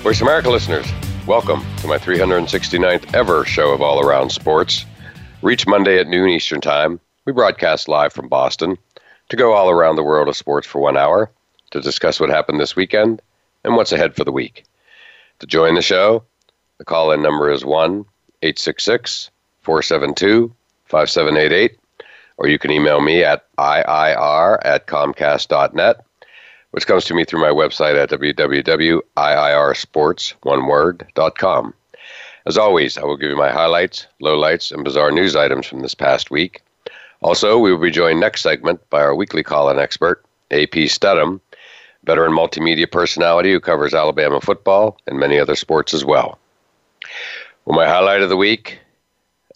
Voice America listeners, welcome to my 369th ever show of All Around Sports. Reach Monday at noon Eastern Time. We broadcast live from Boston to go all around the world of sports for one hour to discuss what happened this weekend and what's ahead for the week. To join the show, the call in number is 1 866 472 5788, or you can email me at iir at comcast.net which comes to me through my website at www.iirsports.com. As always, I will give you my highlights, lowlights, and bizarre news items from this past week. Also, we will be joined next segment by our weekly call-in expert, AP Steadham, veteran multimedia personality who covers Alabama football and many other sports as well. Well, my highlight of the week,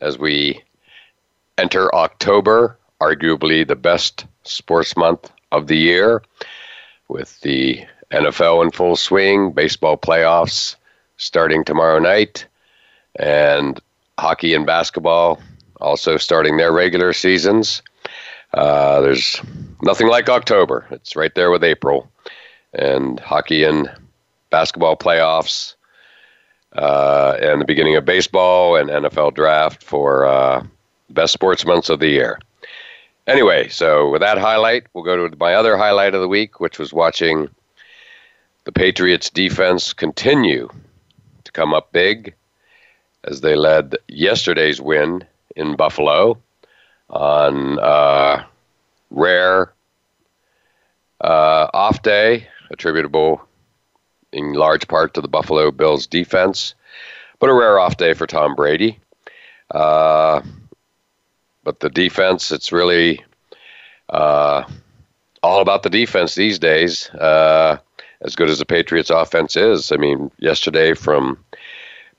as we enter October, arguably the best sports month of the year, with the NFL in full swing, baseball playoffs starting tomorrow night, and hockey and basketball also starting their regular seasons. Uh, there's nothing like October. It's right there with April. And hockey and basketball playoffs, uh, and the beginning of baseball and NFL draft for uh, best sports months of the year. Anyway, so with that highlight, we'll go to my other highlight of the week, which was watching the Patriots defense continue to come up big as they led yesterday's win in Buffalo on a rare uh, off day attributable in large part to the Buffalo Bills defense, but a rare off day for Tom Brady. Uh, but the defense, it's really uh, all about the defense these days. Uh, as good as the Patriots' offense is, I mean, yesterday from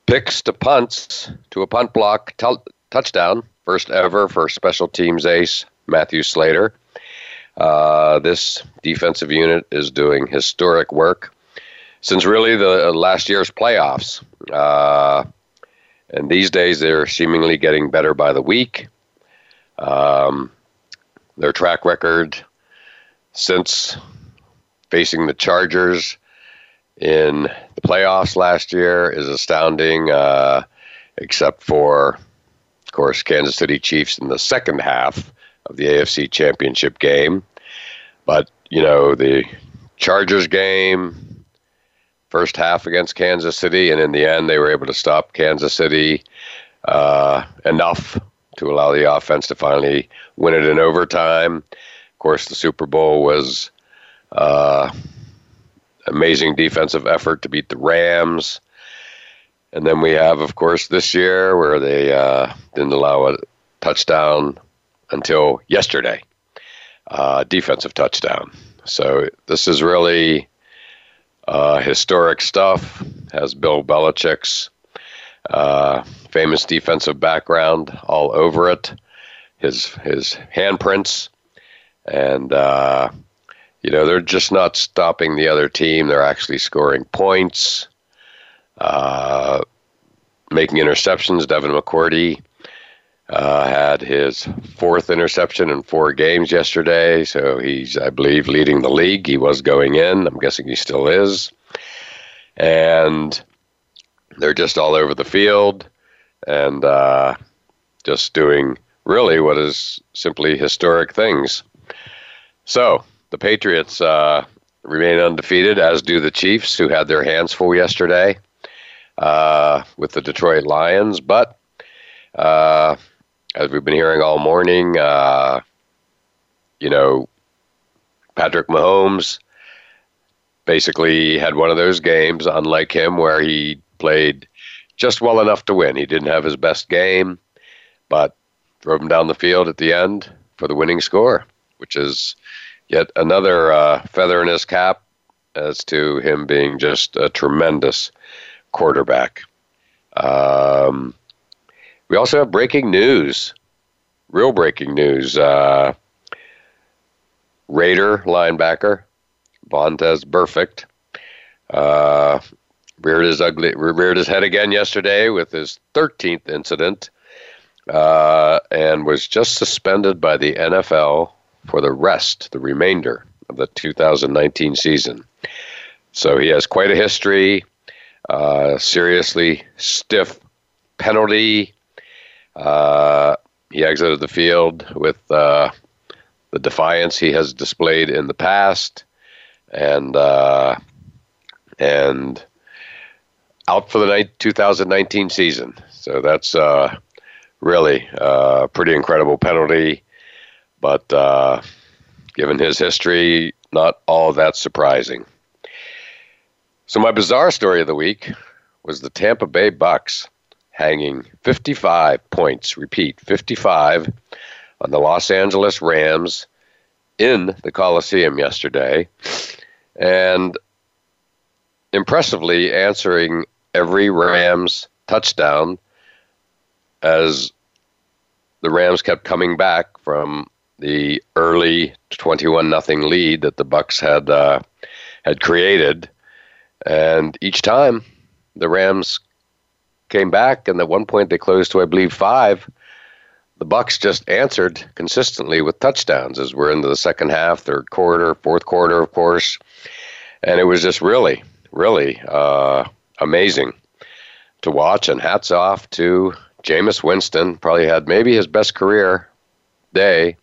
picks to punts to a punt block t- touchdown, first ever for special teams ace Matthew Slater. Uh, this defensive unit is doing historic work since really the uh, last year's playoffs. Uh, and these days, they're seemingly getting better by the week. Um, their track record since facing the Chargers in the playoffs last year is astounding, uh, except for, of course, Kansas City Chiefs in the second half of the AFC Championship game. But, you know, the Chargers game, first half against Kansas City, and in the end, they were able to stop Kansas City uh, enough to allow the offense to finally win it in overtime. Of course, the Super Bowl was uh, amazing defensive effort to beat the Rams. And then we have, of course, this year where they uh, didn't allow a touchdown until yesterday, uh, defensive touchdown. So this is really uh, historic stuff. Has Bill Belichick's uh, famous defensive background all over it, his his handprints, and uh, you know they're just not stopping the other team; they're actually scoring points, uh, making interceptions. Devin McCourty uh, had his fourth interception in four games yesterday, so he's, I believe, leading the league. He was going in. I'm guessing he still is, and they're just all over the field and uh, just doing really what is simply historic things. So the Patriots uh, remain undefeated, as do the Chiefs, who had their hands full yesterday uh, with the Detroit Lions. But uh, as we've been hearing all morning, uh, you know, Patrick Mahomes basically had one of those games, unlike him, where he played just well enough to win. He didn't have his best game, but drove him down the field at the end for the winning score, which is yet another uh, feather in his cap as to him being just a tremendous quarterback. Um, we also have breaking news, real breaking news. Uh, Raider linebacker Vontaze Burfict uh, reared his ugly reared his head again yesterday with his 13th incident, uh, and was just suspended by the NFL for the rest, the remainder of the 2019 season. So he has quite a history, uh, seriously stiff penalty. Uh, he exited the field with uh, the defiance he has displayed in the past, and uh, and out for the 2019 season. So that's uh, really a uh, pretty incredible penalty, but uh, given his history, not all that surprising. So my bizarre story of the week was the Tampa Bay Bucs hanging 55 points, repeat, 55 on the Los Angeles Rams in the Coliseum yesterday. And impressively answering every Rams touchdown as the Rams kept coming back from the early 21 nothing lead that the Bucs had uh, had created. And each time the Rams came back and at one point they closed to I believe 5 the Bucs just answered consistently with touchdowns as we're into the second half, third quarter, fourth quarter, of course, and it was just really really uh, amazing to watch. And hats off to Jameis Winston. Probably had maybe his best career day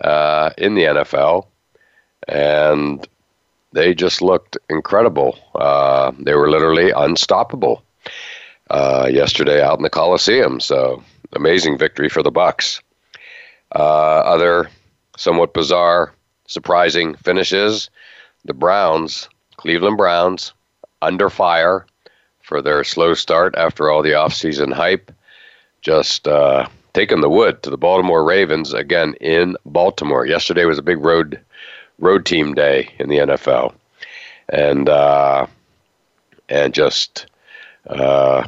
uh, in the NFL. And they just looked incredible. Uh, they were literally unstoppable uh, yesterday out in the Coliseum. So amazing victory for the Bucs. Uh, other somewhat bizarre, surprising finishes. The Browns Cleveland Browns under fire for their slow start after all the offseason hype. Just uh, taking the wood to the Baltimore Ravens again in Baltimore. Yesterday was a big road road team day in the NFL, and uh, and just uh,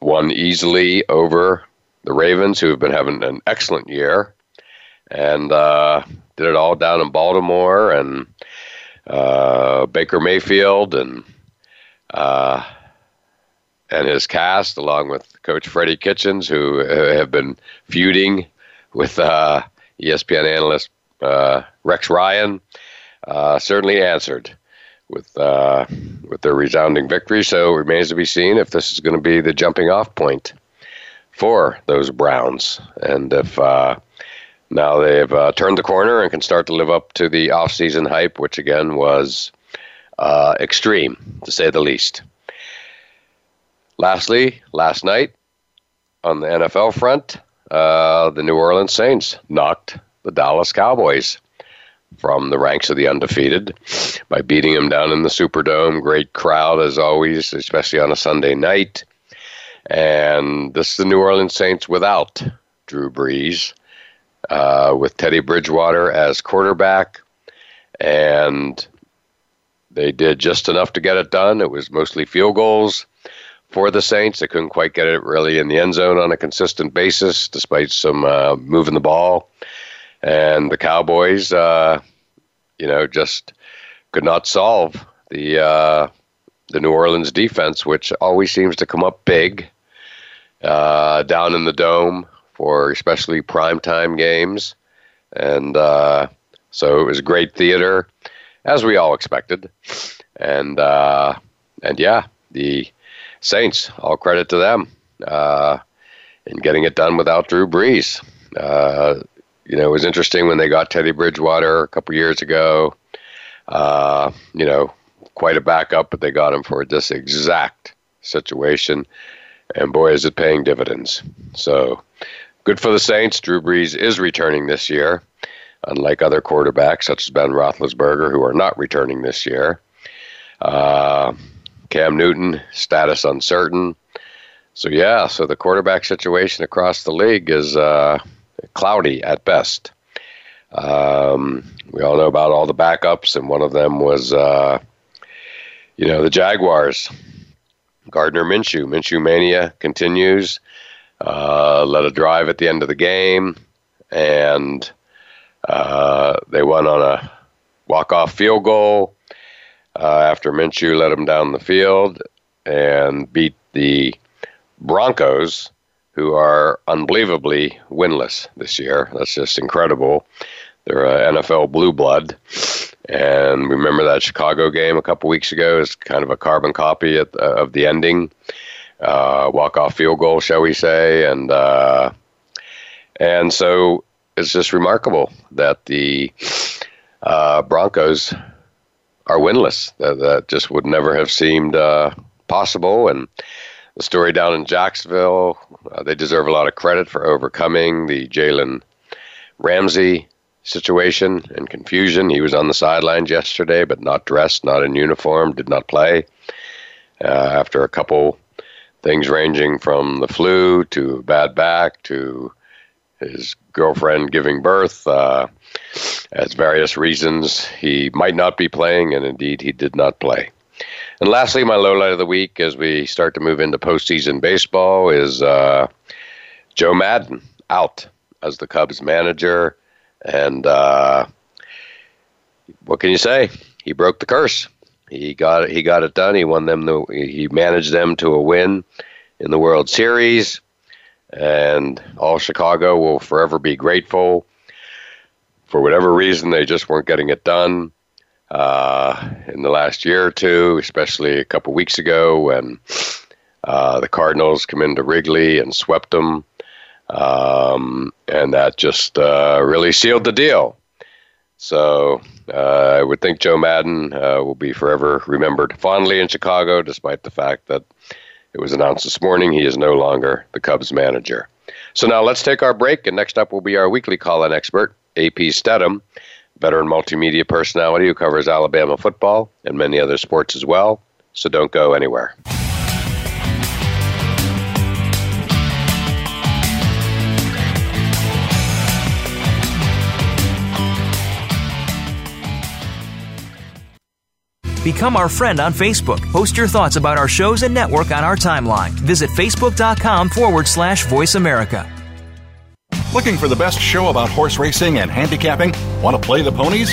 won easily over the Ravens, who have been having an excellent year, and uh, did it all down in Baltimore and uh, Baker Mayfield and uh, and his cast, along with Coach Freddie Kitchens, who uh, have been feuding with uh, ESPN analyst uh, Rex Ryan, uh, certainly answered with uh, with their resounding victory. So it remains to be seen if this is going to be the jumping off point for those Browns, and if now they've turned the corner and can start to live up to the off-season hype, which again was uh, extreme, to say the least. Lastly, last night on the NFL front, uh, the New Orleans Saints knocked the Dallas Cowboys from the ranks of the undefeated by beating them down in the Superdome. Great crowd as always, especially on a Sunday night. And this is the New Orleans Saints without Drew Brees uh, with Teddy Bridgewater as quarterback, and they did just enough to get it done. It was mostly field goals for the Saints. They couldn't quite get it really in the end zone on a consistent basis, despite some uh, moving the ball. And the Cowboys, uh, you know, just could not solve the uh, the New Orleans defense, which always seems to come up big uh, down in the dome for especially primetime games. And uh, so it was great theater, as we all expected. And uh, and yeah, the Saints, all credit to them uh, in getting it done without Drew Brees. Uh, you know, it was interesting when they got Teddy Bridgewater a couple years ago. Uh, you know, quite a backup, but they got him for this exact situation. And boy, is it paying dividends. So Good for the Saints. Drew Brees is returning this year, unlike other quarterbacks such as Ben Roethlisberger, who are not returning this year. Uh, Cam Newton, status uncertain. So, yeah, so the quarterback situation across the league is uh, cloudy at best. Um, we all know about all the backups, and one of them was uh, you know, the Jaguars, Gardner Minshew. Minshew mania continues. Uh, led a drive at the end of the game, and uh, they won on a walk-off field goal uh, after Minshew led them down the field and beat the Broncos, who are unbelievably winless this year. That's just incredible. They're a NFL blue blood. And remember that Chicago game a couple weeks ago is kind of a carbon copy of, of the ending, uh, walk off field goal, shall we say? And uh, and so it's just remarkable that the uh, Broncos are winless. That, that, just would never have seemed uh, possible. And the story down in Jacksonville, uh, they deserve a lot of credit for overcoming the Jalen Ramsey situation and confusion. He was on the sidelines yesterday, but not dressed, not in uniform, did not play. Uh, after a couple things ranging from the flu to bad back to his girlfriend giving birth, uh, as various reasons, he might not be playing, and indeed he did not play. And lastly, my low light of the week as we start to move into postseason baseball is uh, Joe Maddon out as the Cubs manager. And uh, what can you say? He broke the curse. He got it, he got it done. He won them. The, he managed them to a win in the World Series, and all Chicago will forever be grateful. For whatever reason, they just weren't getting it done uh, in the last year or two, especially a couple weeks ago when uh, the Cardinals come into Wrigley and swept them. Um, and that just uh, really sealed the deal. So uh, I would think Joe Maddon uh, will be forever remembered fondly in Chicago, despite the fact that it was announced this morning he is no longer the Cubs manager. So now let's take our break, and next up will be our weekly call-in expert, AP Steadham, veteran multimedia personality who covers Alabama football and many other sports as well. So don't go anywhere. Become our friend on Facebook. Post your thoughts about our shows and network on our timeline. Visit facebook.com forward slash voice America. Looking for the best show about horse racing and handicapping? Want to play the ponies?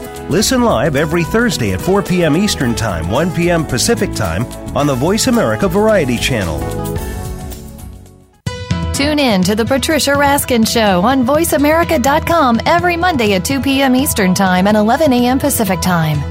Listen live every Thursday at 4 p.m. Eastern Time, 1 p.m. Pacific Time on the Voice America Variety Channel. Tune in to the Patricia Raskin Show on VoiceAmerica.com every Monday at 2 p.m. Eastern Time and 11 a.m. Pacific Time.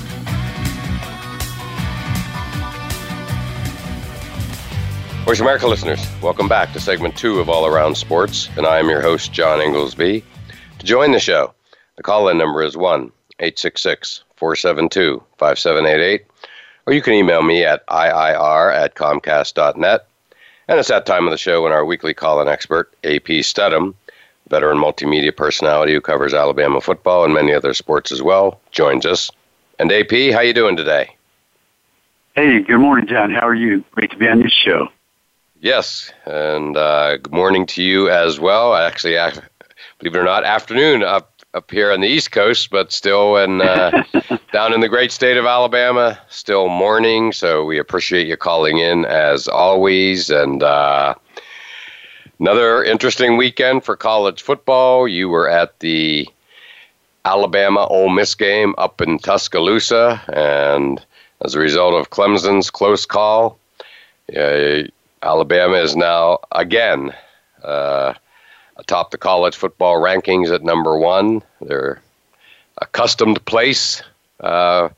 Voice America listeners, welcome back to segment two of All Around Sports, and I am your host, John Inglesby. To join the show, the call in number is 1 866 472 5788, or you can email me at IIR at Comcast.net. And it's that time of the show when our weekly call in expert, AP Steadham, veteran multimedia personality who covers Alabama football and many other sports as well, joins us. And AP, how are you doing today? Hey, good morning, John. How are you? Great to be on this show. Yes, and uh, good morning to you as well. Actually, believe it or not, afternoon up up here on the East Coast, but still in uh, down in the great state of Alabama, still morning. So we appreciate you calling in as always, and uh, another interesting weekend for college football. You were at the Alabama Ole Miss game up in Tuscaloosa, and as a result of Clemson's close call, uh, Alabama is now again uh, atop the college football rankings at number one. They're accustomed place uh,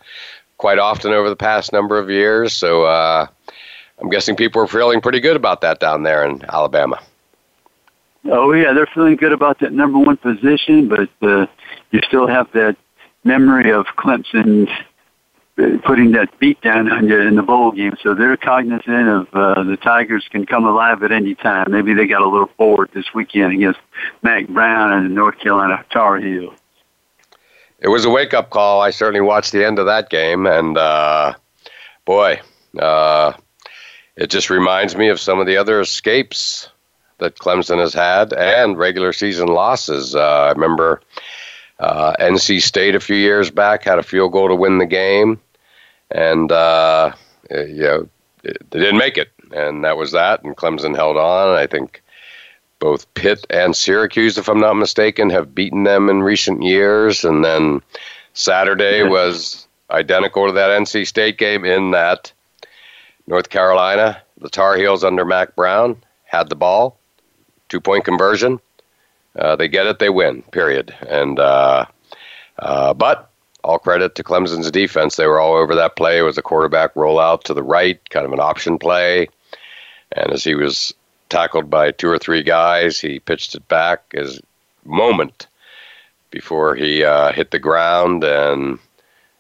quite often over the past number of years. So uh, I'm guessing people are feeling pretty good about that down there in Alabama. Oh yeah, they're feeling good about that number one position, but uh, you still have that memory of Clemson putting that beat down on you in the bowl game. So they're cognizant of uh, the Tigers can come alive at any time. Maybe they got a little forward this weekend against Mack Brown and the North Carolina Tar Heels. It was a wake up call. I certainly watched the end of that game, and uh, boy, uh, it just reminds me of some of the other escapes that Clemson has had and regular season losses. Uh, I remember uh, NC State a few years back had a field goal to win the game, and uh, you know they didn't make it, and that was that. And Clemson held on. I think both Pitt and Syracuse, if I'm not mistaken, have beaten them in recent years. And then Saturday yeah. was identical to that NC State game in that North Carolina, the Tar Heels under Mack Brown had the ball, two point conversion uh, they get it, they win. Period. And uh, uh, but all credit to Clemson's defense. They were all over that play. It was a quarterback rollout to the right, kind of an option play. And as he was tackled by two or three guys, he pitched it back as moment before he uh, hit the ground, and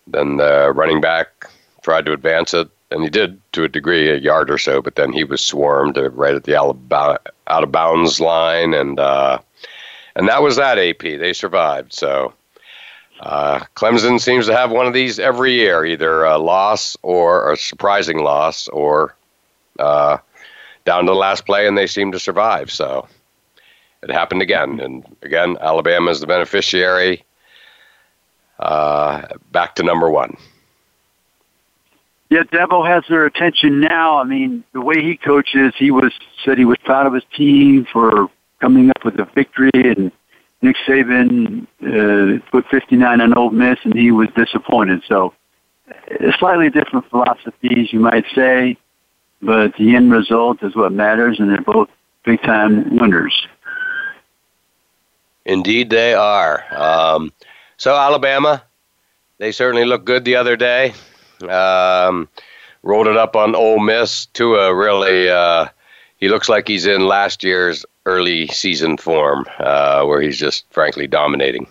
then the running back tried to advance it, and he did to a degree, a yard or so, but then he was swarmed right at the out of bounds line, and uh, and that was that AP. They survived. So uh, Clemson seems to have one of these every year, either a loss or a surprising loss, or uh, down to the last play, and they seem to survive. So it happened again, and again, Alabama is the beneficiary. Uh, back to number one. Yeah, Dabo has their attention now. I mean, the way he coaches, he was said he was proud of his team for coming up with a victory, and Nick Saban uh, put 59 on Ole Miss, and he was disappointed. So, slightly different philosophies, you might say, but the end result is what matters, and they're both big time winners. Indeed, they are. Um, so, Alabama, they certainly looked good the other day. Um, rolled it up on Ole Miss to a really. Uh, he looks like he's in last year's early season form, uh, where he's just frankly dominating.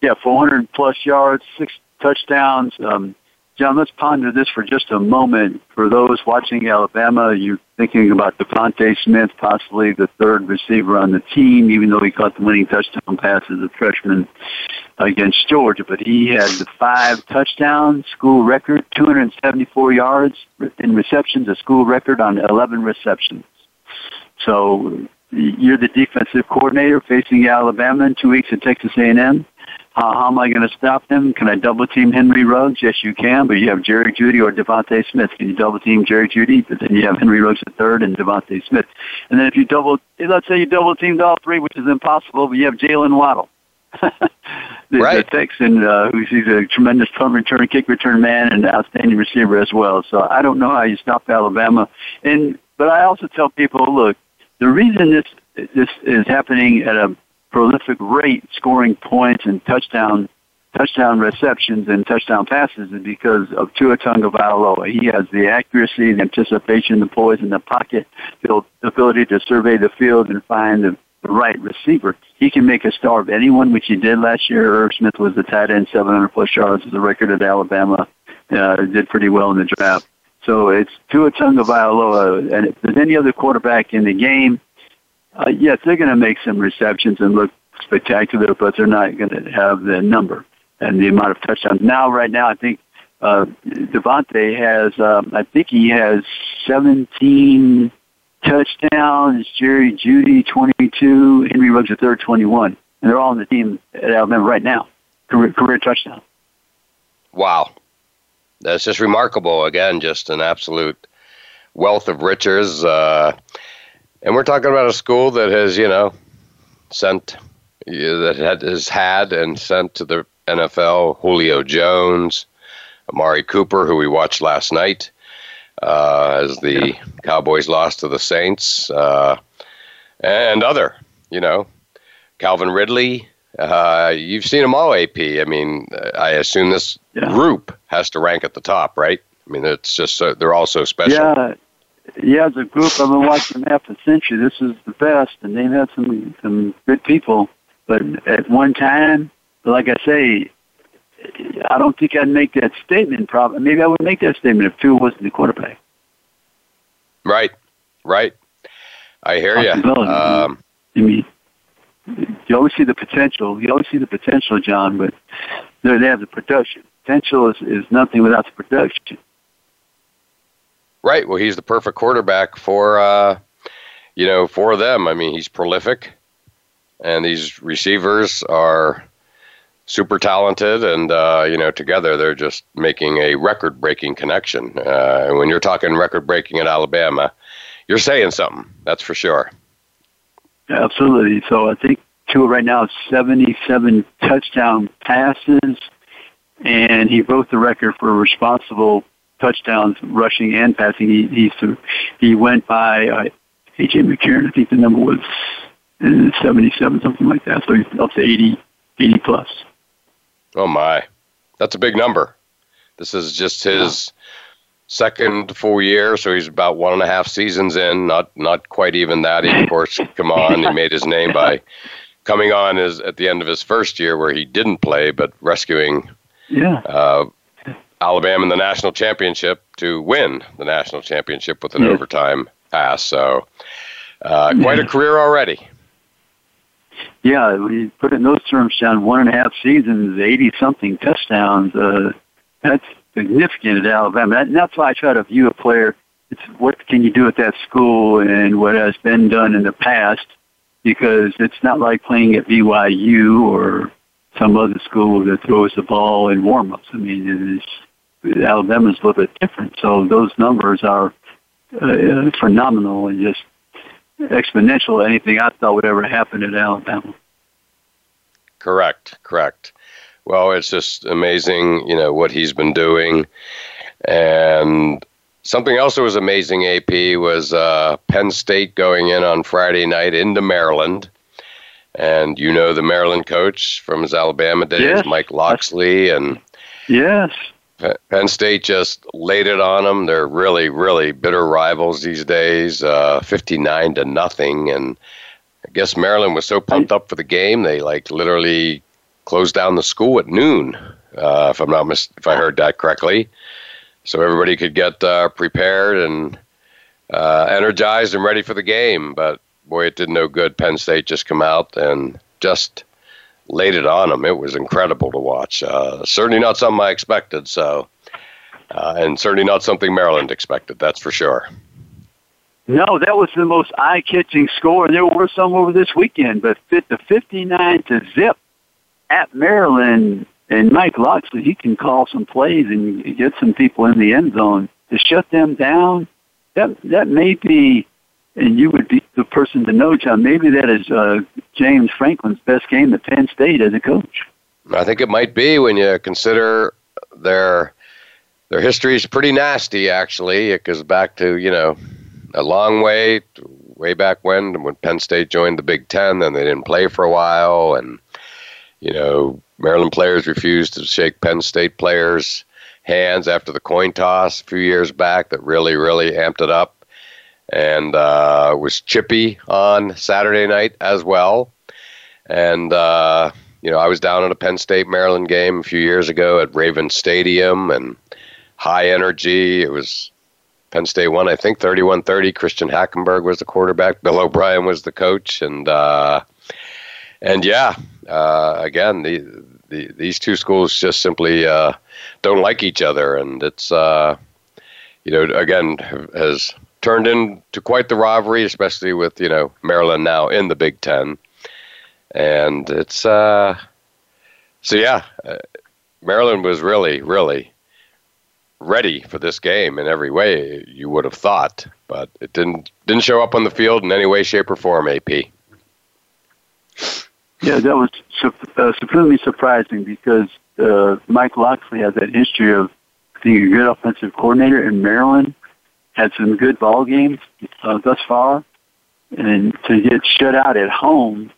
Yeah, 400 plus yards, six touchdowns. Um, John, let's ponder this for just a moment. For those watching Alabama, you're thinking about DeVonta Smith, possibly the third receiver on the team, even though he caught the winning touchdown pass as a freshman against Georgia. But he had the five touchdowns, school record, 274 yards in receptions, a school record on 11 receptions. So you're the defensive coordinator facing Alabama in two weeks at Texas A&M. How, how am I going to stop them? Can I double team Henry Ruggs? Yes, you can, but you have Jerry Jeudy or DeVonta Smith. Can you double team Jerry Jeudy? But then you have Henry Ruggs at third and DeVonta Smith. And then if you double, let's say you double teamed all three, which is impossible, but you have Jaylen Waddle. the, right. the Texan, uh, who's he's a tremendous punt return, kick return man, and outstanding receiver as well. So I don't know how you stop Alabama. And but I also tell people, look, the reason this this is happening at a prolific rate, scoring points and touchdown touchdown receptions and touchdown passes is because of Tua Tagovailoa. He has the accuracy, the anticipation, the poise in the pocket, the ability to survey the field and find the right receiver. He can make a star of anyone, which he did last year. Irv Smith was the tight end, 700 plus yards as a record at Alabama. Uh, did pretty well in the draft. So it's Tua Tagovailoa, and if there's any other quarterback in the game, uh, yes, they're going to make some receptions and look spectacular, but they're not going to have the number and the amount of touchdowns. Now, right now, I think uh, DeVonta has, um, I think he has 17 touchdowns. Jerry Jeudy, 22. Henry Ruggs III, 21. And they're all on the team at Alabama right now. Career, career touchdown. Wow. That's just remarkable. Again, just an absolute wealth of riches. Uh, and we're talking about a school that has, you know, sent, that has had and sent to the NFL Julio Jones, Amari Cooper, who we watched last night uh, as the yeah. Cowboys lost to the Saints, uh, and other, you know, Calvin Ridley. Uh, you've seen them all, AP. I mean, I assume this yeah. group has to rank at the top, right? I mean, it's just so, they're all so special. Yeah, yeah. As a group, I've been watching them half a century. This is the best, and they've had some some good people. But at one time, like I say, I don't think I'd make that statement. Probably, maybe I would make that statement if Tua wasn't the quarterback. Right, right. I hear you. Um, I mean, you always see the potential. You always see the potential, John, but they have the production. Potential is, is nothing without the production. Right. Well, he's the perfect quarterback for, uh, you know, for them. I mean, he's prolific, and these receivers are super talented, and uh, you know, together they're just making a record-breaking connection. Uh, when you're talking record-breaking at Alabama, you're saying something. That's for sure. Absolutely. So I think Tua right now is 77 touchdown passes, and he broke the record for responsible touchdowns, rushing and passing. He he, he went by uh, AJ McCarron. I think the number was 77, something like that. So he's up to 80, 80 plus. Oh my, that's a big number. This is just his second full year, so he's about one and a half seasons in. Not not quite even that. He of course come on. He made his name by coming on as at the end of his first year where he didn't play, but rescuing yeah. uh, Alabama in the national championship to win the national championship with an yeah. overtime pass. So uh, quite a career already. Yeah, when you put it in those terms, John, one and a half seasons, 80 something touchdowns, uh, that's significant at Alabama. And that's why I try to view a player. It's what can you do at that school and what has been done in the past, because it's not like playing at BYU or some other school that throws the ball in warm-ups. I mean, it's, Alabama's a little bit different. So those numbers are uh, phenomenal and just exponential anything I thought would ever happen at Alabama. Correct, correct. Well, it's just amazing, you know, what he's been doing. And something else that was amazing, AP, was uh, Penn State going in on Friday night into Maryland. And you know the Maryland coach from his Alabama days, yes. Mike Locksley, and yes, Penn State just laid it on them. They're really, really bitter rivals these days, uh, 59 to nothing. And I guess Maryland was so pumped up for the game, they like literally closed down the school at noon, uh, if I'm not mis- if I heard that correctly, so everybody could get uh, prepared and uh, energized and ready for the game. But boy, it did no good. Penn State just come out and just laid it on them. It was incredible to watch. Uh, certainly not something I expected. So, uh, and certainly not something Maryland expected. That's for sure. No, that was the most eye-catching score, and there were some over this weekend. But the 59 to zip at Maryland, and Mike Locksley, he can call some plays and get some people in the end zone to shut them down. That that may be and you would be the person to know, John. Maybe that is uh, James Franklin's best game at Penn State as a coach. I think it might be when you consider their their history is pretty nasty. Actually, it goes back to you know a long way, way back when when Penn State joined the Big Ten. Then they didn't play for a while, and you know Maryland players refused to shake Penn State players' hands after the coin toss a few years back that really, really amped it up. And uh, was chippy on Saturday night as well. And, uh, you know, I was down at a Penn State Maryland game a few years ago at Raven Stadium and high energy. It was Penn State won, I think, 31 30. Christian Hackenberg was the quarterback. Bill O'Brien was the coach. And, uh, and yeah, uh, again, the, the, these two schools just simply uh, don't like each other. And it's, uh, you know, again, has turned into quite the rivalry, especially with, you know, Maryland now in the Big Ten. And it's, uh, so yeah, uh, Maryland was really, really ready for this game in every way you would have thought, but it didn't didn't show up on the field in any way, shape, or form. AP. Yeah, that was uh, supremely surprising because uh, Mike Locksley has that history of being a good offensive coordinator in Maryland. Had some good ball games uh, thus far, and to get shut out at home,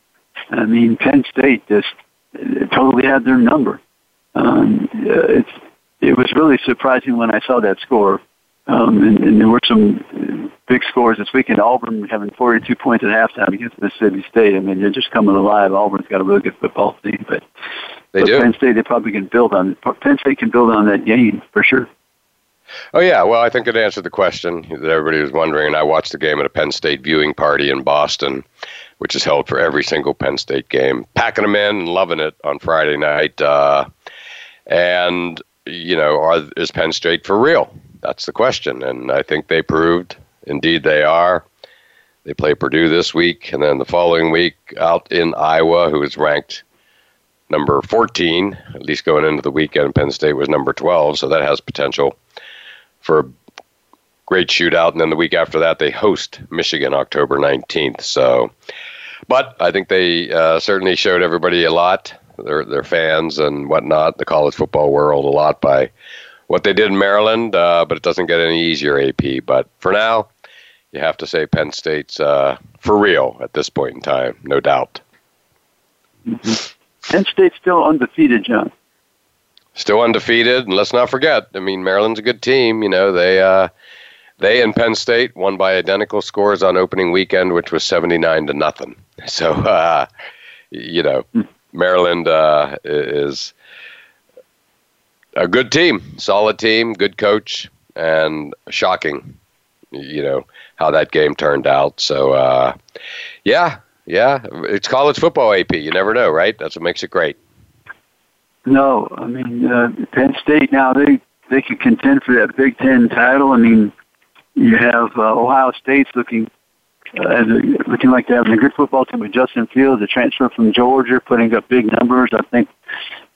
I mean, Penn State just totally had their number. Um, it's it was really surprising when I saw that score. Um, and, and there were some big scores this weekend. Auburn having 42 points at halftime against Mississippi State. I mean, they're just coming alive. Auburn's got a really good football team, but, they but do. Penn State they probably can build on. Penn State can build on that game for sure. Oh yeah, well I think it answered the question that everybody was wondering. And I watched the game at a Penn State viewing party in Boston, which is held for every single Penn State game. Packing them in and loving it on Friday night. Uh, and you know, are, is Penn State for real? That's the question. And I think they proved, indeed, they are. They play Purdue this week, and then the following week out in Iowa, who is ranked number 14, at least going into the weekend. Penn State was number 12, so that has potential for a great shootout. And then the week after that, they host Michigan October 19th. So, but I think they uh, certainly showed everybody a lot their their fans and whatnot, the college football world a lot by what they did in Maryland. Uh, but it doesn't get any easier, AP. But for now, you have to say Penn State's uh, for real at this point in time, no doubt. Mm-hmm. Penn State's still undefeated, John. Still undefeated, and let's not forget. I mean, Maryland's a good team. You know, they uh, they and Penn State won by identical scores on opening weekend, which was seventy nine to nothing. So, uh, you know, hmm. Maryland uh, is a good team, solid team, good coach, and shocking, you know, how that game turned out. So, uh, yeah, yeah, it's college football, AP. You never know, right? That's what makes it great. No, I mean uh, Penn State now they they can contend for that Big Ten title. I mean, you have uh, Ohio State's looking uh, looking like they're having a good football team with Justin Fields, a transfer from Georgia, putting up big numbers. I think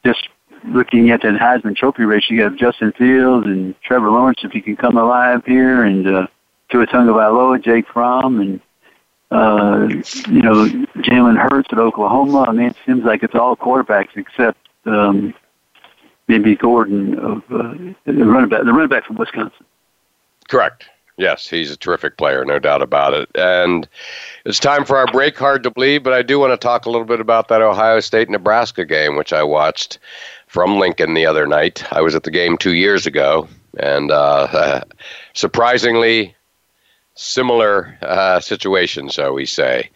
just looking at that Heisman Trophy race, you have Justin Fields and Trevor Lawrence if he can come alive here, and uh, Tua Tagovailoa, Jake Fromm, and uh, you know Jalen Hurts at Oklahoma. I mean, it seems like it's all quarterbacks except um, maybe Gordon of uh, the running back, the running back from Wisconsin. Correct. Yes, he's a terrific player, no doubt about it. And it's time for our break. Hard to believe, but I do want to talk a little bit about that Ohio State Nebraska game, which I watched from Lincoln the other night. I was at the game two years ago, and uh, surprisingly similar uh, situation, shall we say.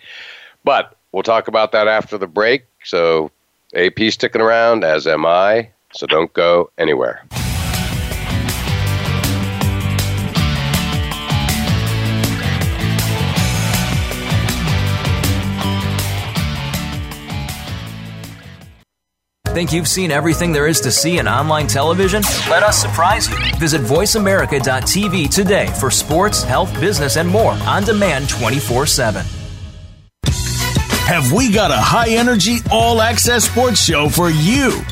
But we'll talk about that after the break. So AP sticking around, as am I. So don't go anywhere. Think you've seen everything there is to see in online television? Let us surprise you. Visit VoiceAmerica.tv today for sports, health, business, and more on demand 24 7. Have we got a high energy, all access sports show for you?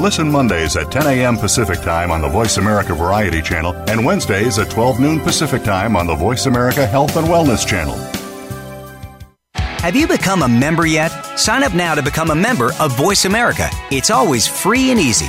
Listen Mondays at 10 a.m. Pacific Time on the Voice America Variety Channel and Wednesdays at 12 noon Pacific Time on the Voice America Health and Wellness Channel. Have you become a member yet? Sign up now to become a member of Voice America. It's always free and easy.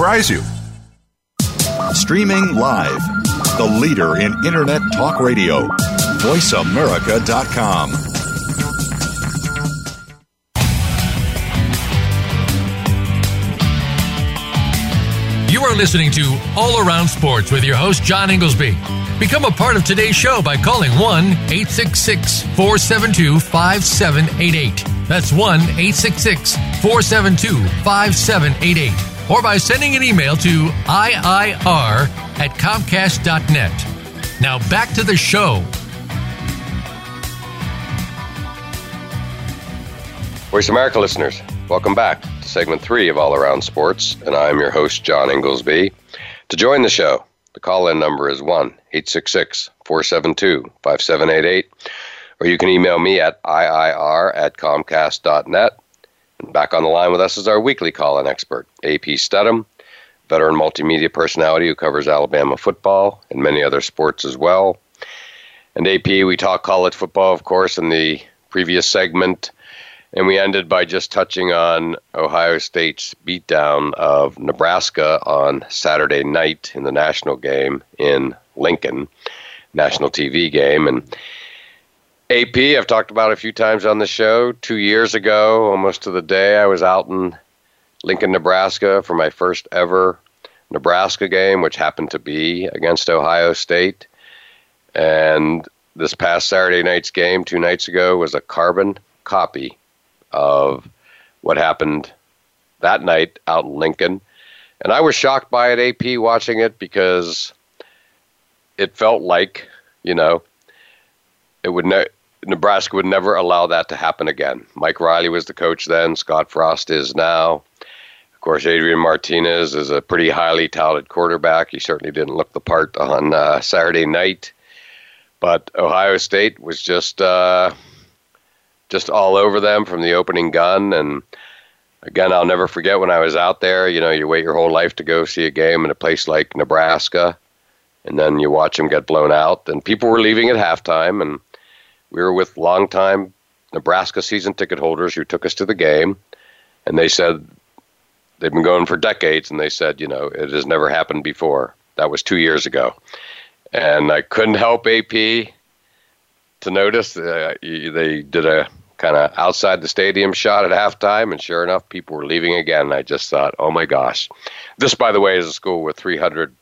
surprise you. Streaming live, the leader in Internet talk radio, voiceamerica.com. You are listening to All Around Sports with your host, John Inglesby. Become a part of today's show by calling 1 866 472 5788. That's 1 866 472 5788 or by sending an email to IIR at Comcast.net. Now back to the show. Voice America listeners, welcome back to segment three of All Around Sports, and I'm your host, John Inglesby. To join the show, the call in number is 1 866 472 5788, or you can email me at IIR at Comcast.net. Back on the line with us is our weekly call in expert, AP Steadham, veteran multimedia personality who covers Alabama football and many other sports as well. And AP, we talked college football, of course, in the previous segment. And we ended by just touching on Ohio State's beatdown of Nebraska on Saturday night in the national game in Lincoln, national TV game. And AP, I've talked about a few times on the show. Two years ago, almost to the day, I was out in Lincoln, Nebraska for my first ever Nebraska game, which happened to be against Ohio State. And this past Saturday night's game, two nights ago, was a carbon copy of what happened that night out in Lincoln. And I was shocked by it, AP, watching it because it felt like, you know, it would ne- Nebraska would never allow that to happen again. Mike Riley was the coach then. Scott Frost is now. Of course, Adrian Martinez is a pretty highly touted quarterback. He certainly didn't look the part on uh, Saturday night, but Ohio State was just uh, just all over them from the opening gun. And again, I'll never forget when I was out there. You know, you wait your whole life to go see a game in a place like Nebraska, and then you watch them get blown out. And people were leaving at halftime, and we were with longtime Nebraska season ticket holders who took us to the game, and they said they've been going for decades, and they said, you know, it has never happened before. That was two years ago, and I couldn't help AP to notice uh, they did a kind of outside the stadium shot at halftime, and sure enough, people were leaving again. I just thought, oh my gosh, this, by the way, is a school with 300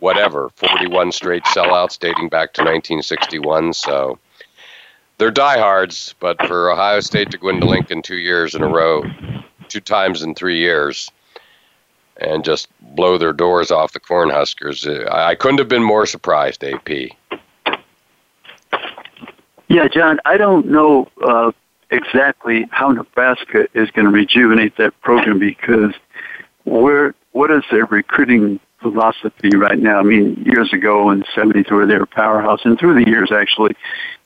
whatever 41 straight sellouts dating back to 1961. So they're diehards, but for Ohio State to go into Lincoln two years in a row, two times in three years, and just blow their doors off the Cornhuskers, uh, I couldn't have been more surprised. AP. Yeah, John, I don't know uh, exactly how Nebraska is going to rejuvenate that program because where what is their recruiting philosophy right now? I mean, years ago in the 70s where they were powerhouse, and through the years actually,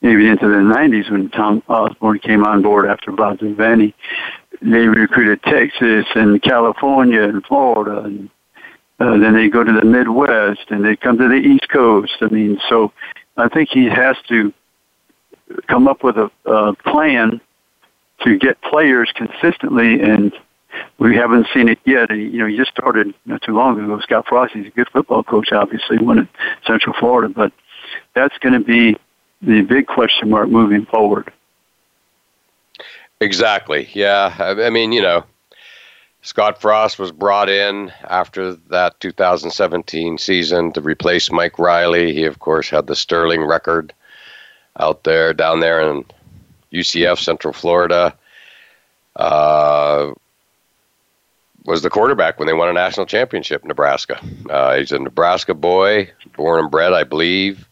maybe into the 90s when Tom Osborne came on board after Bob Devaney, they recruited Texas and California and Florida and uh, then they go to the Midwest and they come to the East Coast. I mean, so I think he has to come up with a, a plan to get players consistently, and we haven't seen it yet. And, you know, he just started not too long ago. Scott Frost, he's a good football coach, obviously, won at Central Florida, but that's going to be the big question mark moving forward. Exactly. Yeah. I mean, you know, Scott Frost was brought in after that 2017 season to replace Mike Riley. He, of course, had the sterling record out there, down there in UCF, Central Florida. Uh, was the quarterback when they won a national championship in Nebraska. Uh, he's a Nebraska boy, born and bred, I believe.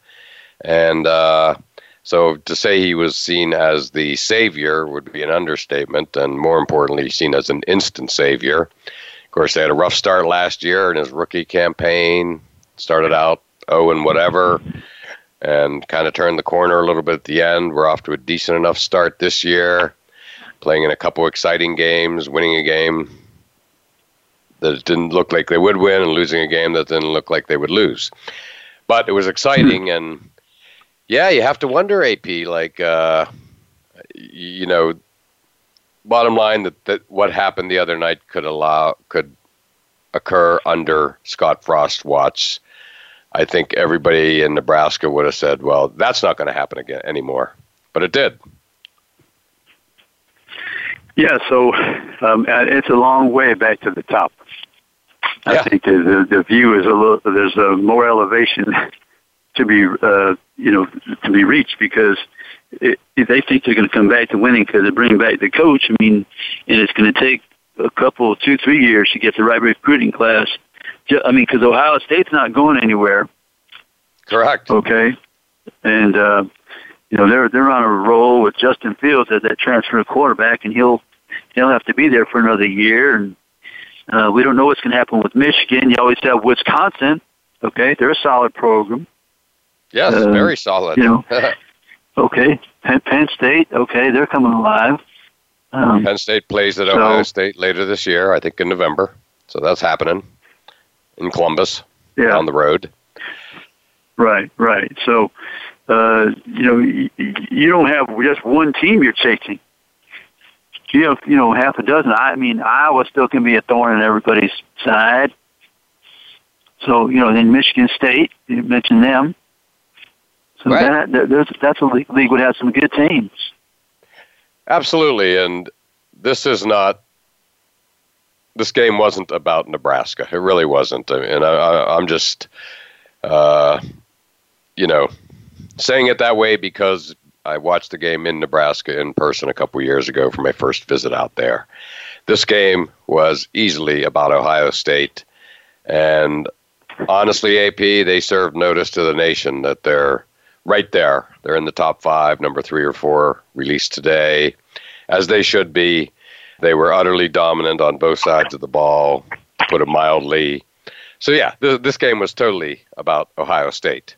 And uh, so to say he was seen as the savior would be an understatement, and more importantly, seen as an instant savior. Of course, they had a rough start last year in his rookie campaign. Started out oh and whatever and kind of turned the corner a little bit at the end. We're off to a decent enough start this year, playing in a couple exciting games, winning a game that it didn't look like they would win, and losing a game that didn't look like they would lose. But it was exciting, and yeah, you have to wonder, AP, like, uh, you know, bottom line that, that what happened the other night could allow could occur under Scott Frost watch I think everybody in Nebraska would have said, "Well, that's not going to happen again anymore," but it did. Yeah, so um, it's a long way back to the top. I yeah. think the, the, the view is a little. There's a more elevation to be, uh, you know, to be reached because it, they think they're going to come back to winning because they bring back the coach. I mean, and it's going to take a couple, two, three years to get the right recruiting class I mean, because Ohio State's not going anywhere. Correct. Okay, and uh, you know they're they're on a roll with Justin Fields as that transfer quarterback, and he'll he'll have to be there for another year. And uh, we don't know what's going to happen with Michigan. You always have Wisconsin. Okay, they're a solid program. Yes, uh, very solid. You know. okay, Penn, Penn State. Okay, they're coming alive. Um, Penn State plays at so, Ohio State later this year, I think in November. So that's happening in Columbus yeah. on the road. Right, right. So, uh, you know, you, you don't have just one team you're chasing. You have, you know, half a dozen. I mean, Iowa still can be a thorn in everybody's side. So, you know, then Michigan State, you mentioned them. So right. that, there's, that's a league, league would have some good teams. Absolutely, and this is not this game wasn't about Nebraska. It really wasn't. And I, am just, uh, you know, saying it that way because I watched the game in Nebraska in person a couple years ago for my first visit out there. This game was easily about Ohio State. And honestly, AP, they served notice to the nation that they're right there. They're in the top five, number three or four, released today, as they should be. They were utterly dominant on both sides of the ball, to put it mildly. So yeah, th- this game was totally about Ohio State,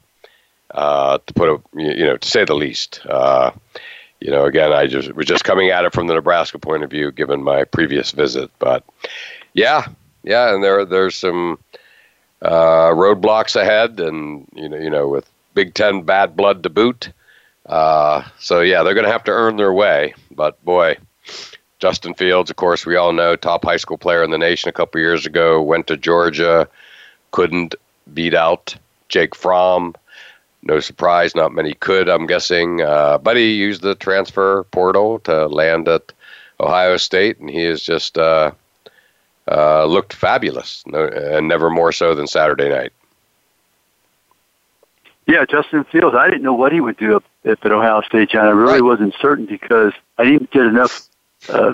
uh, to put it, you know, to say the least. Uh, you know, again, I just was just coming at it from the Nebraska point of view, given my previous visit. But yeah, yeah, and there there's some uh, roadblocks ahead, and you know, you know, with Big Ten bad blood to boot. Uh, so yeah, they're going to have to earn their way. But boy, Justin Fields, of course, we all know, top high school player in the nation a couple years ago, went to Georgia, couldn't beat out Jake Fromm. No surprise, not many could, I'm guessing. Uh, but he used the transfer portal to land at Ohio State, and he has just uh, uh, looked fabulous, no, and never more so than Saturday night. Yeah, Justin Fields. I didn't know what he would do up, up at Ohio State, John. I really right. wasn't certain because I didn't get enough uh,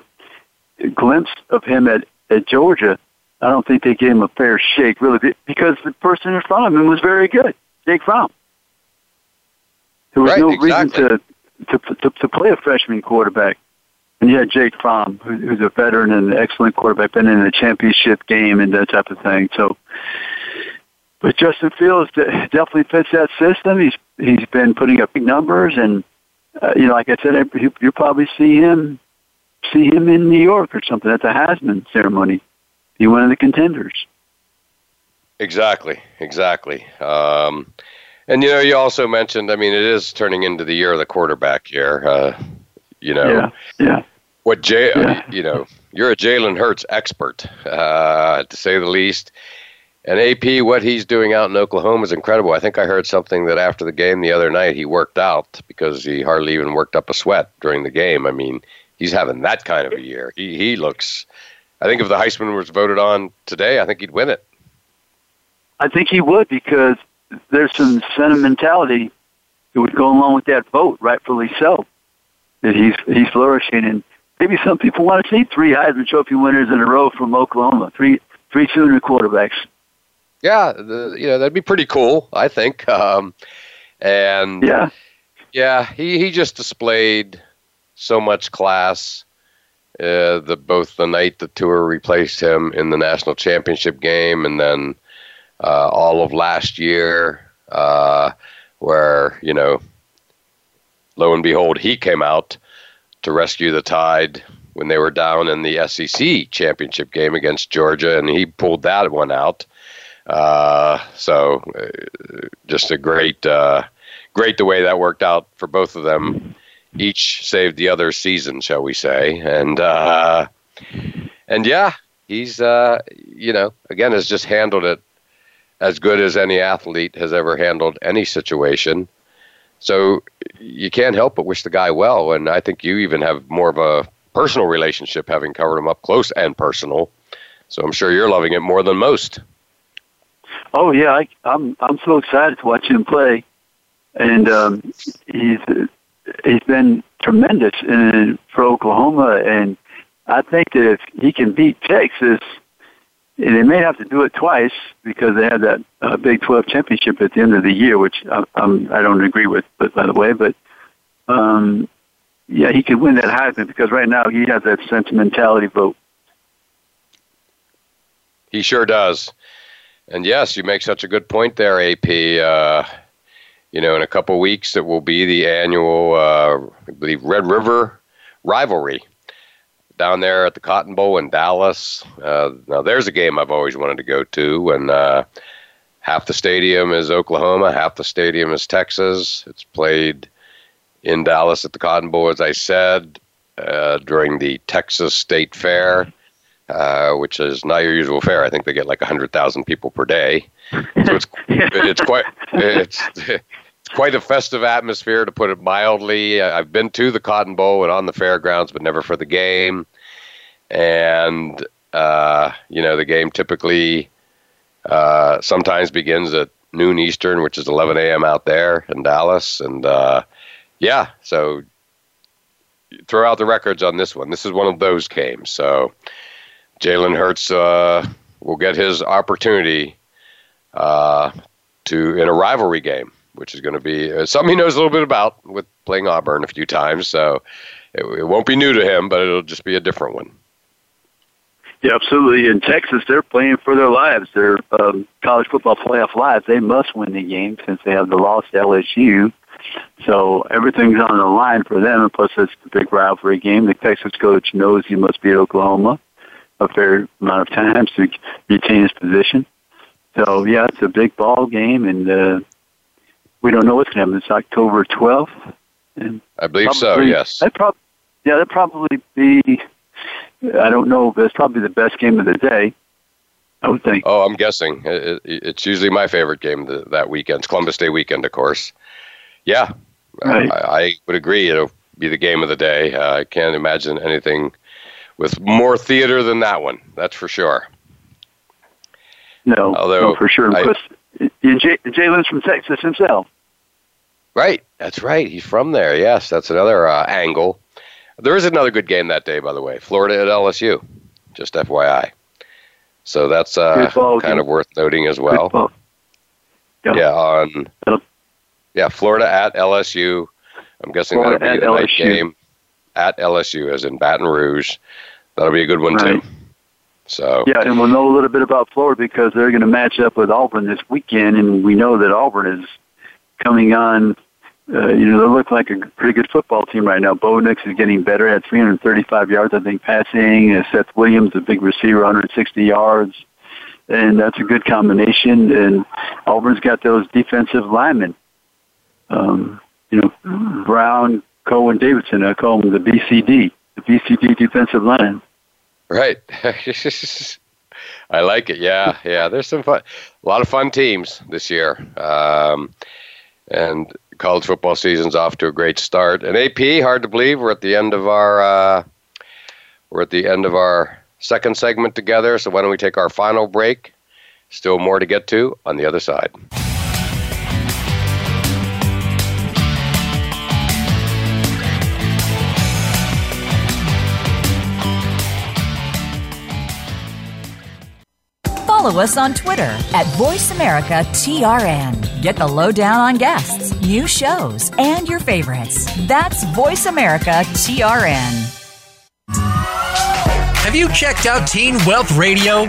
glimpse of him at, at Georgia. I don't think they gave him a fair shake, really, because the person in front of him was very good, Jake Fromm. There was right, no exactly. reason to, to to to play a freshman quarterback. And you had Jake Fromm, who's a veteran and an excellent quarterback, been in the championship game and that type of thing. So, but Justin Fields definitely fits that system. He's he's been putting up big numbers, and uh, you know, like I said, you'll probably see him see him in New York or something at the Heisman ceremony. Be one of the contenders. Exactly, exactly. Um, and you know, you also mentioned. I mean, it is turning into the year of the quarterback here. Uh, you know, yeah, yeah. What Jay? Yeah. You know, you're a Jalen Hurts expert, uh, to say the least. And AP, what he's doing out in Oklahoma is incredible. I think I heard something that after the game the other night, he worked out because he hardly even worked up a sweat during the game. I mean, he's having that kind of a year. He he looks. I think if the Heisman was voted on today, I think he'd win it. I think he would because there's some sentimentality that would go along with that vote, rightfully so. That he's he's flourishing, and maybe some people want to see three Heisman Trophy winners in a row from Oklahoma, three three Sooner quarterbacks yeah, the, you know that'd be pretty cool. I think. Um, and yeah, yeah, he he just displayed so much class. Uh, the both the night the Tua replaced him in the national championship game, and then uh, all of last year, uh, where you know, lo and behold, he came out to rescue the Tide when they were down in the SEC championship game against Georgia, and he pulled that one out. Uh, so uh, just a great, uh, great the way that worked out for both of them. Each saved the other season, shall we say? And uh, and yeah, he's uh, you know again has just handled it as good as any athlete has ever handled any situation. So you can't help but wish the guy well. And I think you even have more of a personal relationship having covered him up close and personal. So I'm sure you're loving it more than most. Oh yeah, I, I'm I'm so excited to watch him play, and um, he's he's been tremendous in, for Oklahoma, and I think that if he can beat Texas, they may have to do it twice because they had that uh, Big 12 championship at the end of the year, which I, I'm, I don't agree with, but by the way, but um, yeah, he could win that Heisman because right now he has that sentimentality vote. He sure does. And yes, you make such a good point there, AP. Uh, you know, in a couple weeks, it will be the annual, uh, I believe, Red River rivalry down there at the Cotton Bowl in Dallas. Uh, now, there's a game I've always wanted to go to, and uh, half the stadium is Oklahoma, half the stadium is Texas. It's played in Dallas at the Cotton Bowl, as I said, uh, during the Texas State Fair uh, which is not your usual fair. I think they get like hundred thousand people per day, so it's it's quite it's it's quite a festive atmosphere to put it mildly. I've been to the Cotton Bowl and on the fairgrounds, but never for the game. And uh, you know, the game typically uh, sometimes begins at noon Eastern, which is 11 a.m. out there in Dallas. And uh, yeah, so throw out the records on this one. This is one of those games. So Jalen Hurts uh, will get his opportunity uh, to in a rivalry game, which is going to be uh, something he knows a little bit about with playing Auburn a few times. So it, it won't be new to him, but it'll just be a different one. Yeah, absolutely. In Texas, they're playing for their lives. Their um, college football playoff lives. They must win the game since they have the loss to LSU. So everything's on the line for them. And plus, it's the big rivalry game. The Texas coach knows he must beat Oklahoma a fair amount of times to retain his position. So yeah, it's a big ball game, and uh, we don't know what's going to happen. It's October twelfth, and I believe probably, so. Yes, that prob- yeah, that'd probably be. I don't know, but it's probably the best game of the day. I would think. Oh, I'm guessing it, it, it's usually my favorite game the, that weekend. It's Columbus Day weekend, of course. Yeah, right. I, I, would agree. It'll be the game of the day. Uh, I can't imagine anything with more theater than that one. That's for sure. No, Although no, for sure. I, Jalen's from Texas himself. Right, that's right. He's from there. Yes, that's another uh, angle. There is another good game that day, by the way. Florida at LSU. Just FYI. So that's uh, kind of worth noting as well. Yeah. yeah, on yeah, Florida at LSU. I'm guessing Florida that'll be the night game at LSU, as in Baton Rouge. That'll be a good one right. too. So yeah, and we'll know a little bit about Florida because they're going to match up with Auburn this weekend, and we know that Auburn is coming on. Uh, you know, they look like a pretty good football team right now. Bo Nix is getting better at 335 yards, I think, passing. Uh, Seth Williams, a big receiver, 160 yards, and that's a good combination. And Auburn's got those defensive linemen. Um, you know, Brown, Cohen, Davidson. I call them the BCD, the BCD defensive line. Right. I like it. Yeah, yeah. There's some fun, a lot of fun teams this year, um, and college football season's off to a great start. And AP, hard to believe, we're at the end of our uh, we're at the end of our second segment together. So why don't we take our final break? Still more to get to on the other side. Follow us on Twitter at VoiceAmericaTRN. Get the lowdown on guests, new shows, and your favorites. That's VoiceAmericaTRN. Have you checked out Teen Wealth Radio?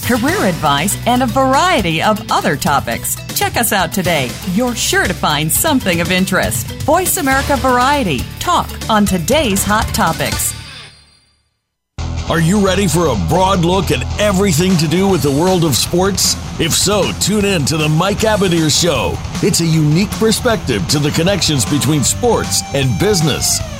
career advice, and a variety of other topics. Check us out today. You're sure to find something of interest. Voice America Variety. Talk on today's hot topics. Are you ready for a broad look at everything to do with the world of sports? If so, tune in to the Mike Abadir Show. It's a unique perspective to the connections between sports and business.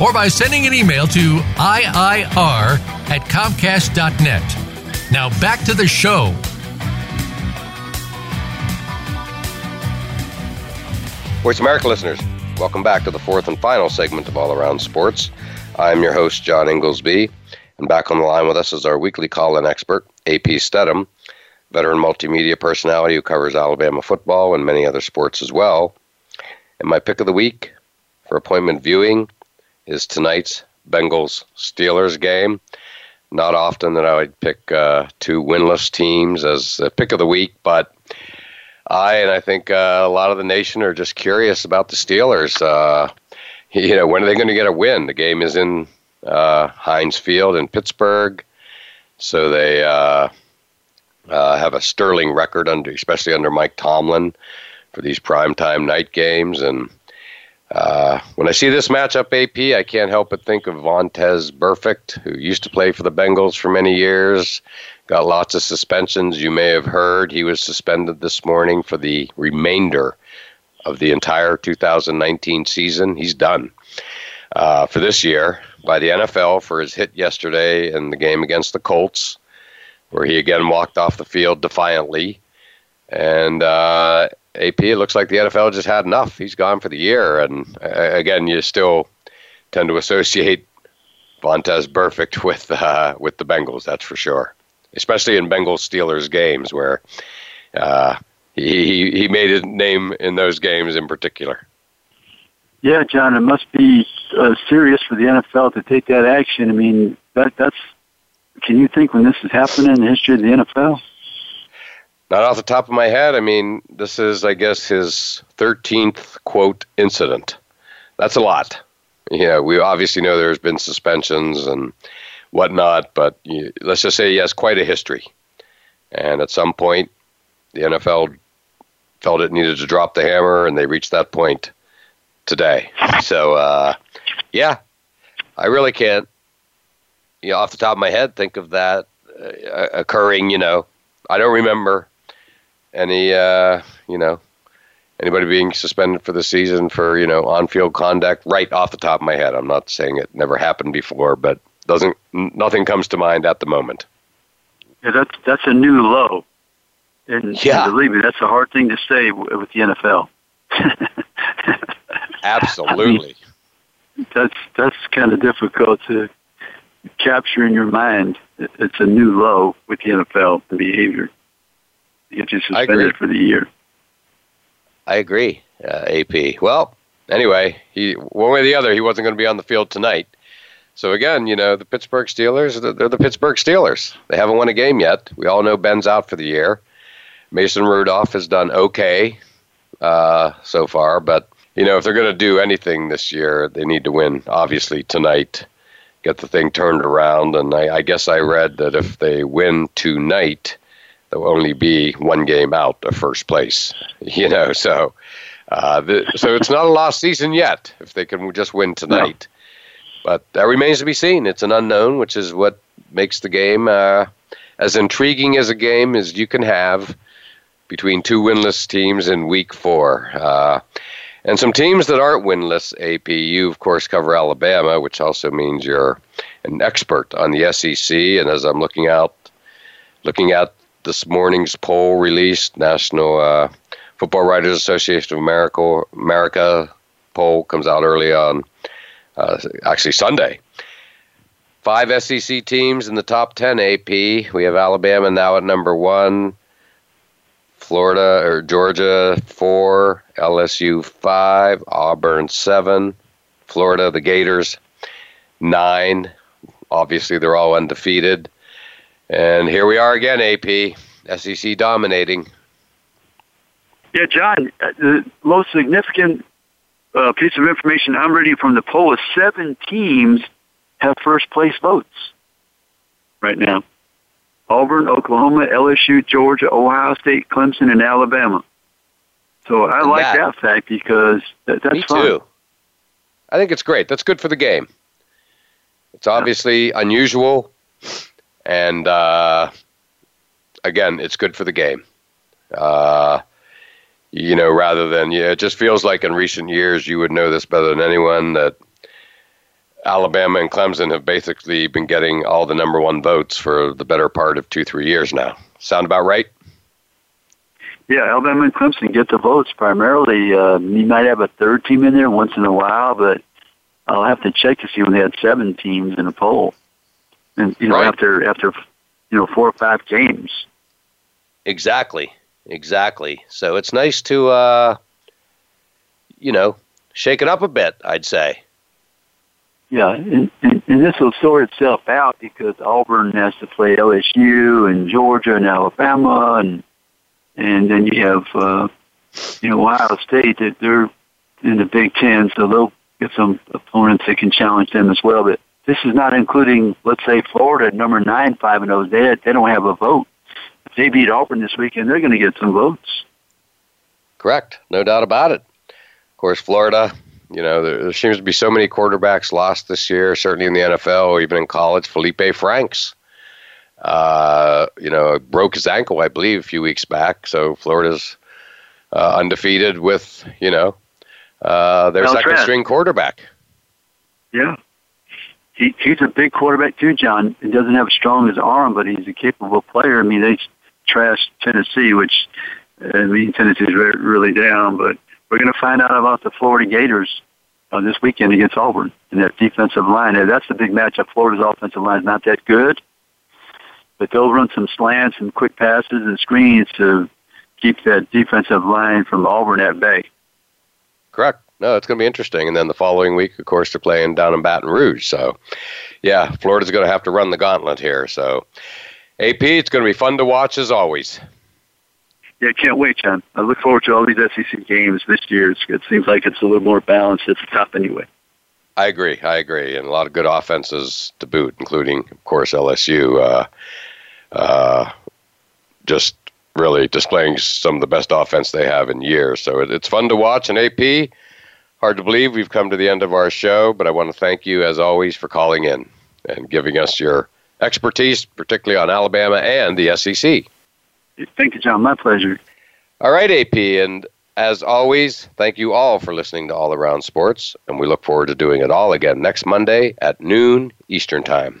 or by sending an email to IIR at Comcast.net. Now back to the show. Voice America listeners, welcome back to the fourth and final segment of All Around Sports. I'm your host, John Inglesby, and back on the line with us is our weekly call in expert, AP Steadham, veteran multimedia personality who covers Alabama football and many other sports as well. And my pick of the week for appointment viewing is tonight's Bengals Steelers game. Not often that I would pick uh, two winless teams as a pick of the week, but I and I think uh, a lot of the nation are just curious about the Steelers. Uh, you know, when are they going to get a win? The game is in uh, Heinz Field in Pittsburgh, so they uh, uh, have a sterling record under, especially under Mike Tomlin, for these primetime night games and uh, when I see this matchup, AP, I can't help but think of Vontaze Burfict, who used to play for the Bengals for many years. Got lots of suspensions. You may have heard he was suspended this morning for the remainder of the entire 2019 season. He's done uh, for this year by the NFL for his hit yesterday in the game against the Colts, where he again walked off the field defiantly. And uh, AP, it looks like the NFL just had enough. He's gone for the year. And uh, again, you still tend to associate Vontaze Burfict with uh, with the Bengals. That's for sure, especially in Bengals Steelers games where uh, he he made his name in those games in particular. Yeah, John, it must be uh, serious for the NFL to take that action. I mean, that that's. Can you think when this has happened in the history of the NFL? Not off the top of my head. I mean, this is, I guess, his 13th quote incident. That's a lot. Know, we obviously know there's been suspensions and whatnot, but let's just say he has quite a history. And at some point, the NFL felt it needed to drop the hammer, and they reached that point today. So, uh, yeah, I really can't, you know, off the top of my head, think of that uh, occurring. You know, I don't remember any uh, you know anybody being suspended for the season for you know on-field conduct right off the top of my head. I'm not saying it never happened before, but doesn't nothing comes to mind at the moment. Yeah, that's that's a new low, and, yeah. and believe me, that's a hard thing to say with the NFL. Absolutely. I mean, that's that's kind of difficult to capture in your mind. It's a new low with the NFL the behavior get you suspended for the year. I agree, uh, AP. Well, anyway, he one way or the other, he wasn't going to be on the field tonight. So again, you know, the Pittsburgh Steelers, they're the Pittsburgh Steelers. They haven't won a game yet. We all know Ben's out for the year. Mason Rudolph has done okay uh, so far, but you know, if they're going to do anything this year, they need to win. Obviously tonight, get the thing turned around. And I, I guess I read that if they win tonight, there will only be one game out of first place. You know, so uh, the, so it's not a lost season yet if they can just win tonight. No. But that remains to be seen. It's an unknown, which is what makes the game uh, as intriguing as a game as you can have between two winless teams in Week Four. Uh, and some teams that aren't winless, AP, you of course cover Alabama, which also means you're an expert on the SEC. And as I'm looking out, looking at this morning's poll released, National uh, Football Writers Association of America, America poll comes out early on, uh, actually Sunday. Five SEC teams in the top 10 AP. We have Alabama now at number one, Florida or Georgia four, LSU five, Auburn seven, Florida, the Gators nine. Obviously, they're all undefeated. And here we are again, AP, SEC dominating. Yeah, John, uh, the most significant uh, piece of information I'm reading from the poll is seven teams have first place votes right now. Auburn, Oklahoma, LSU, Georgia, Ohio State, Clemson, and Alabama. So I and like that, that, fact because that, that's me fun. too. I think it's great. That's good for the game. It's obviously unusual and uh, again, it's good for the game. Uh, you know, rather than yeah, it just feels like in recent years you would know this better than anyone that Alabama and Clemson have basically been getting all the number one votes for the better part of two three years now. Sound about right? Yeah, Alabama and Clemson get the votes primarily. Uh, you might have a third team in there once in a while, but I'll have to check to see when they had seven teams in a poll and you know right. after after you know four or five games. Exactly, exactly. So it's nice to uh, you know shake it up a bit. I'd say. Yeah, and, and, and this will sort itself out because Auburn has to play LSU and Georgia and Alabama, and and then you have uh, you know Ohio State that they're in the Big Ten, so they'll get some opponents that can challenge them as well. But this is not including, let's say, Florida, number nine, five and zero. They they don't have a vote. If they beat Auburn this weekend, they're going to get some votes. Correct, no doubt about it. Of course, Florida. You know, there, there seems to be so many quarterbacks lost this year. Certainly in the NFL, or even in college. Feleipe Franks, uh, you know, broke his ankle, I believe, a few weeks back. So Florida's uh, undefeated with you know uh, their second string quarterback. Yeah. He, he's a big quarterback too, John. He doesn't have as strong as arm, but he's a capable player. I mean, they trashed Tennessee, which I mean Tennessee's re- really down. But we're going to find out about the Florida Gators uh, this weekend against Auburn and that defensive line. And that's the big matchup. Florida's offensive line is not that good, but they'll run some slants and quick passes and screens to keep that defensive line from Auburn at bay. Correct. No, it's going to be interesting. And then the following week, of course, they're playing down in Baton Rouge. So, yeah, Florida's going to have to run the gauntlet here. So, AP, it's going to be fun to watch as always. Yeah, can't wait, John. I look forward to all these SEC games this year. It's, it seems like it's a little more balanced at the top anyway. I agree. I agree. And a lot of good offenses to boot, including, of course, LSU. Uh, uh, just really displaying some of the best offense they have in years. So it, it's fun to watch. And AP, hard to believe we've come to the end of our show, but I want to thank you, as always, for calling in and giving us your expertise, particularly on Alabama and the SEC. Thank you, John. My pleasure. All right, AP. And as always, thank you all for listening to All Around Sports. And we look forward to doing it all again next Monday at noon Eastern Time.